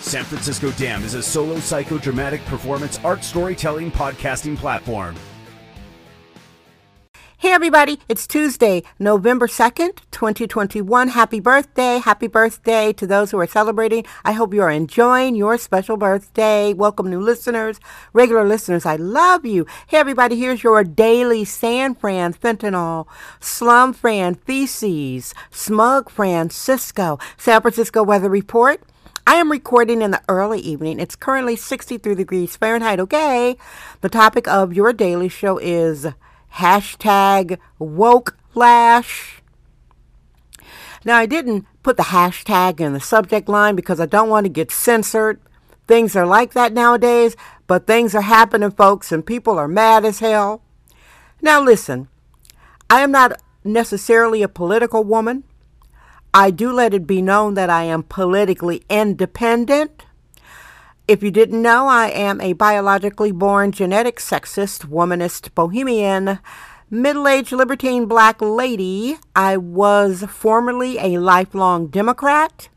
San Francisco Dam is a solo psychodramatic performance art storytelling podcasting platform. Hey everybody, it's Tuesday, November 2nd, 2021. Happy birthday. Happy birthday to those who are celebrating. I hope you are enjoying your special birthday. Welcome new listeners, regular listeners. I love you. Hey everybody, here's your daily San Fran fentanyl, slum Fran theses, smug Francisco, San Francisco weather report. I am recording in the early evening. It's currently 63 degrees Fahrenheit. Okay. The topic of your daily show is hashtag woke lash. Now, I didn't put the hashtag in the subject line because I don't want to get censored. Things are like that nowadays, but things are happening, folks, and people are mad as hell. Now, listen, I am not necessarily a political woman. I do let it be known that I am politically independent. If you didn't know, I am a biologically born genetic sexist, womanist, bohemian, middle aged libertine black lady. I was formerly a lifelong Democrat.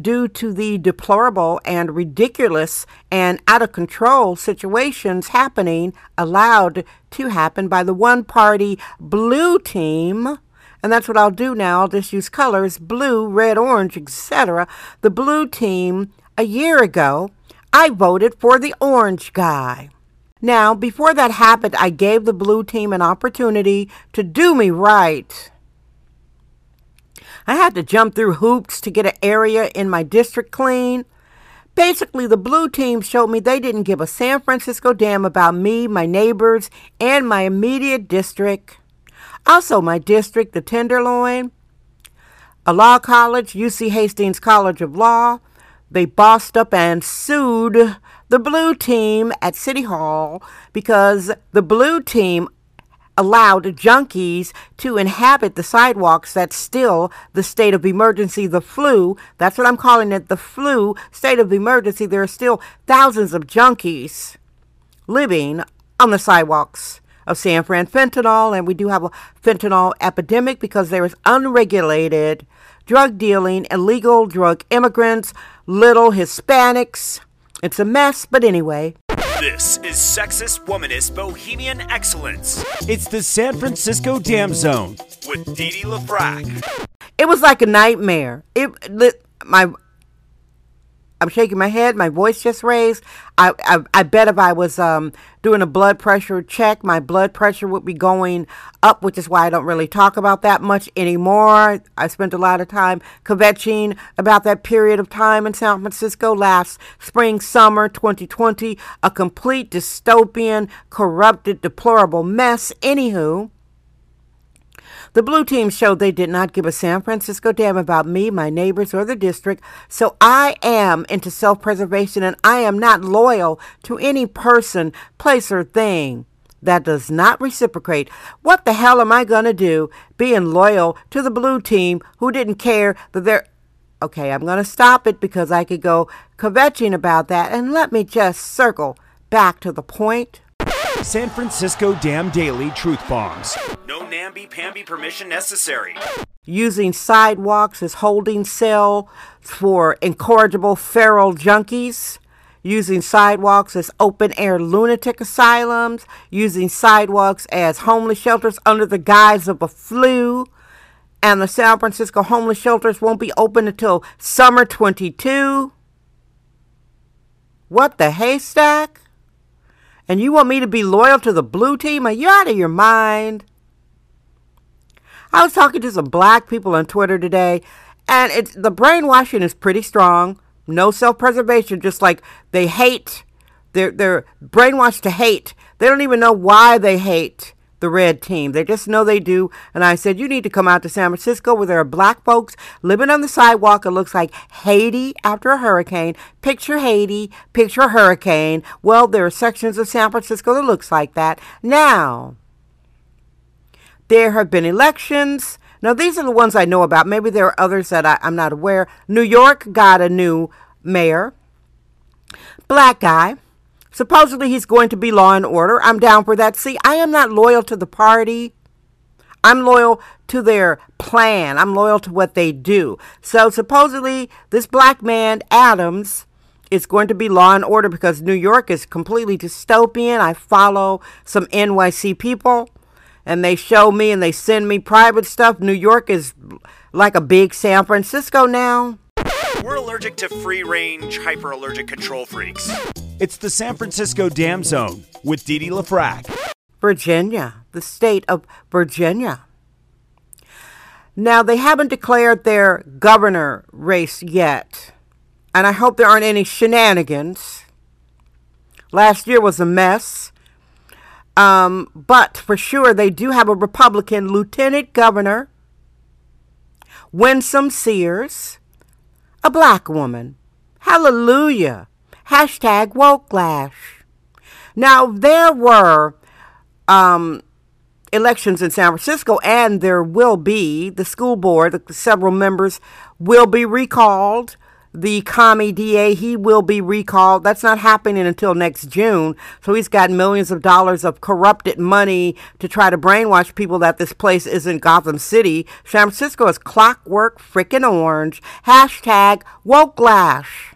Due to the deplorable and ridiculous and out of control situations happening, allowed to happen by the one party blue team, and that's what I'll do now. I'll just use colors blue, red, orange, etc. The blue team a year ago I voted for the orange guy. Now, before that happened, I gave the blue team an opportunity to do me right. I had to jump through hoops to get an area in my district clean. Basically, the blue team showed me they didn't give a San Francisco damn about me, my neighbors, and my immediate district. Also, my district, the Tenderloin, a law college, UC Hastings College of Law, they bossed up and sued the blue team at City Hall because the blue team allowed junkies to inhabit the sidewalks that's still the state of emergency, the flu. That's what I'm calling it, the flu state of emergency. There are still thousands of junkies living on the sidewalks of San Fran fentanyl, and we do have a fentanyl epidemic because there is unregulated drug dealing, illegal drug immigrants, little Hispanics. It's a mess, but anyway. This is Sexist Womanist Bohemian Excellence. It's the San Francisco Dam Zone with Dee LaFrac. It was like a nightmare. It, my I'm shaking my head. My voice just raised. I, I, I bet if I was um, doing a blood pressure check, my blood pressure would be going up, which is why I don't really talk about that much anymore. I spent a lot of time kvetching about that period of time in San Francisco last spring, summer 2020. A complete dystopian, corrupted, deplorable mess. Anywho. The blue team showed they did not give a San Francisco damn about me, my neighbors, or the district, so I am into self preservation and I am not loyal to any person, place, or thing that does not reciprocate. What the hell am I going to do being loyal to the blue team who didn't care that they're. Okay, I'm going to stop it because I could go kvetching about that and let me just circle back to the point. San Francisco Dam Daily Truth Bombs. Namby-pamby permission necessary. Using sidewalks as holding cell for incorrigible feral junkies. Using sidewalks as open air lunatic asylums. Using sidewalks as homeless shelters under the guise of a flu. And the San Francisco homeless shelters won't be open until summer 22. What the haystack? and you want me to be loyal to the blue team? Are you out of your mind? I was talking to some black people on Twitter today, and it's the brainwashing is pretty strong. No self-preservation, just like they hate. They're they're brainwashed to hate. They don't even know why they hate. the red team. They just know they do. And I said, You need to come out to San Francisco where there are black folks living on the sidewalk. It looks like Haiti after a hurricane. Picture Haiti, picture a hurricane. Well, there are sections of San Francisco that looks like that. Now, there have been elections. Now, these are the ones I know about. Maybe there are others that I, am not aware. New York got a new mayor, black guy. Supposedly he's going to be law and order. I'm down for that. See, I am not loyal to the party. I'm loyal to their plan. I'm loyal to what they do. So supposedly this black man, Adams, is going to be law and order because New York is completely dystopian. I follow some NYC people and they show me and they send me private stuff. New York is like a big San Francisco now. We're allergic to free range, hyper allergic control freaks. It's the San Francisco Dam Zone with Dee Dee LaFrac. Virginia, the state of Virginia. Now, they haven't declared their governor race yet, and I hope there aren't any shenanigans. Last year was a mess. Um, but for sure, they do have a Republican lieutenant governor, Winsome Sears, a black woman. Hallelujah. Hashtag wokelash. Now, there were um, elections in San Francisco, and there will be the school board, the, several members will be recalled the commie DA, he will be recalled. That's not happening until next June. So he's got millions of dollars of corrupted money to try to brainwash people that this place isn't Gotham City. San Francisco is clockwork freaking orange. Hashtag wokelash.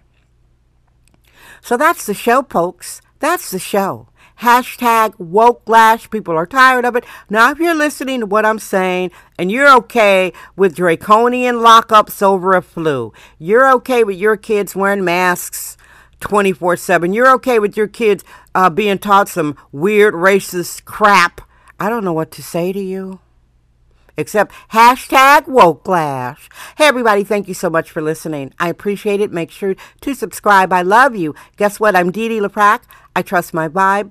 So that's the show, folks. That's the show hashtag wokelash. People are tired of it. Now, if you're listening to what I'm saying and you're okay with draconian lockups over a flu, you're okay with your kids wearing masks 24 7, you're okay with your kids uh, being taught some weird racist crap, I don't know what to say to you except hashtag wokelash. Hey, everybody, thank you so much for listening. I appreciate it. Make sure to subscribe. I love you. Guess what? I'm Dee Dee LaFrac. I trust my vibe.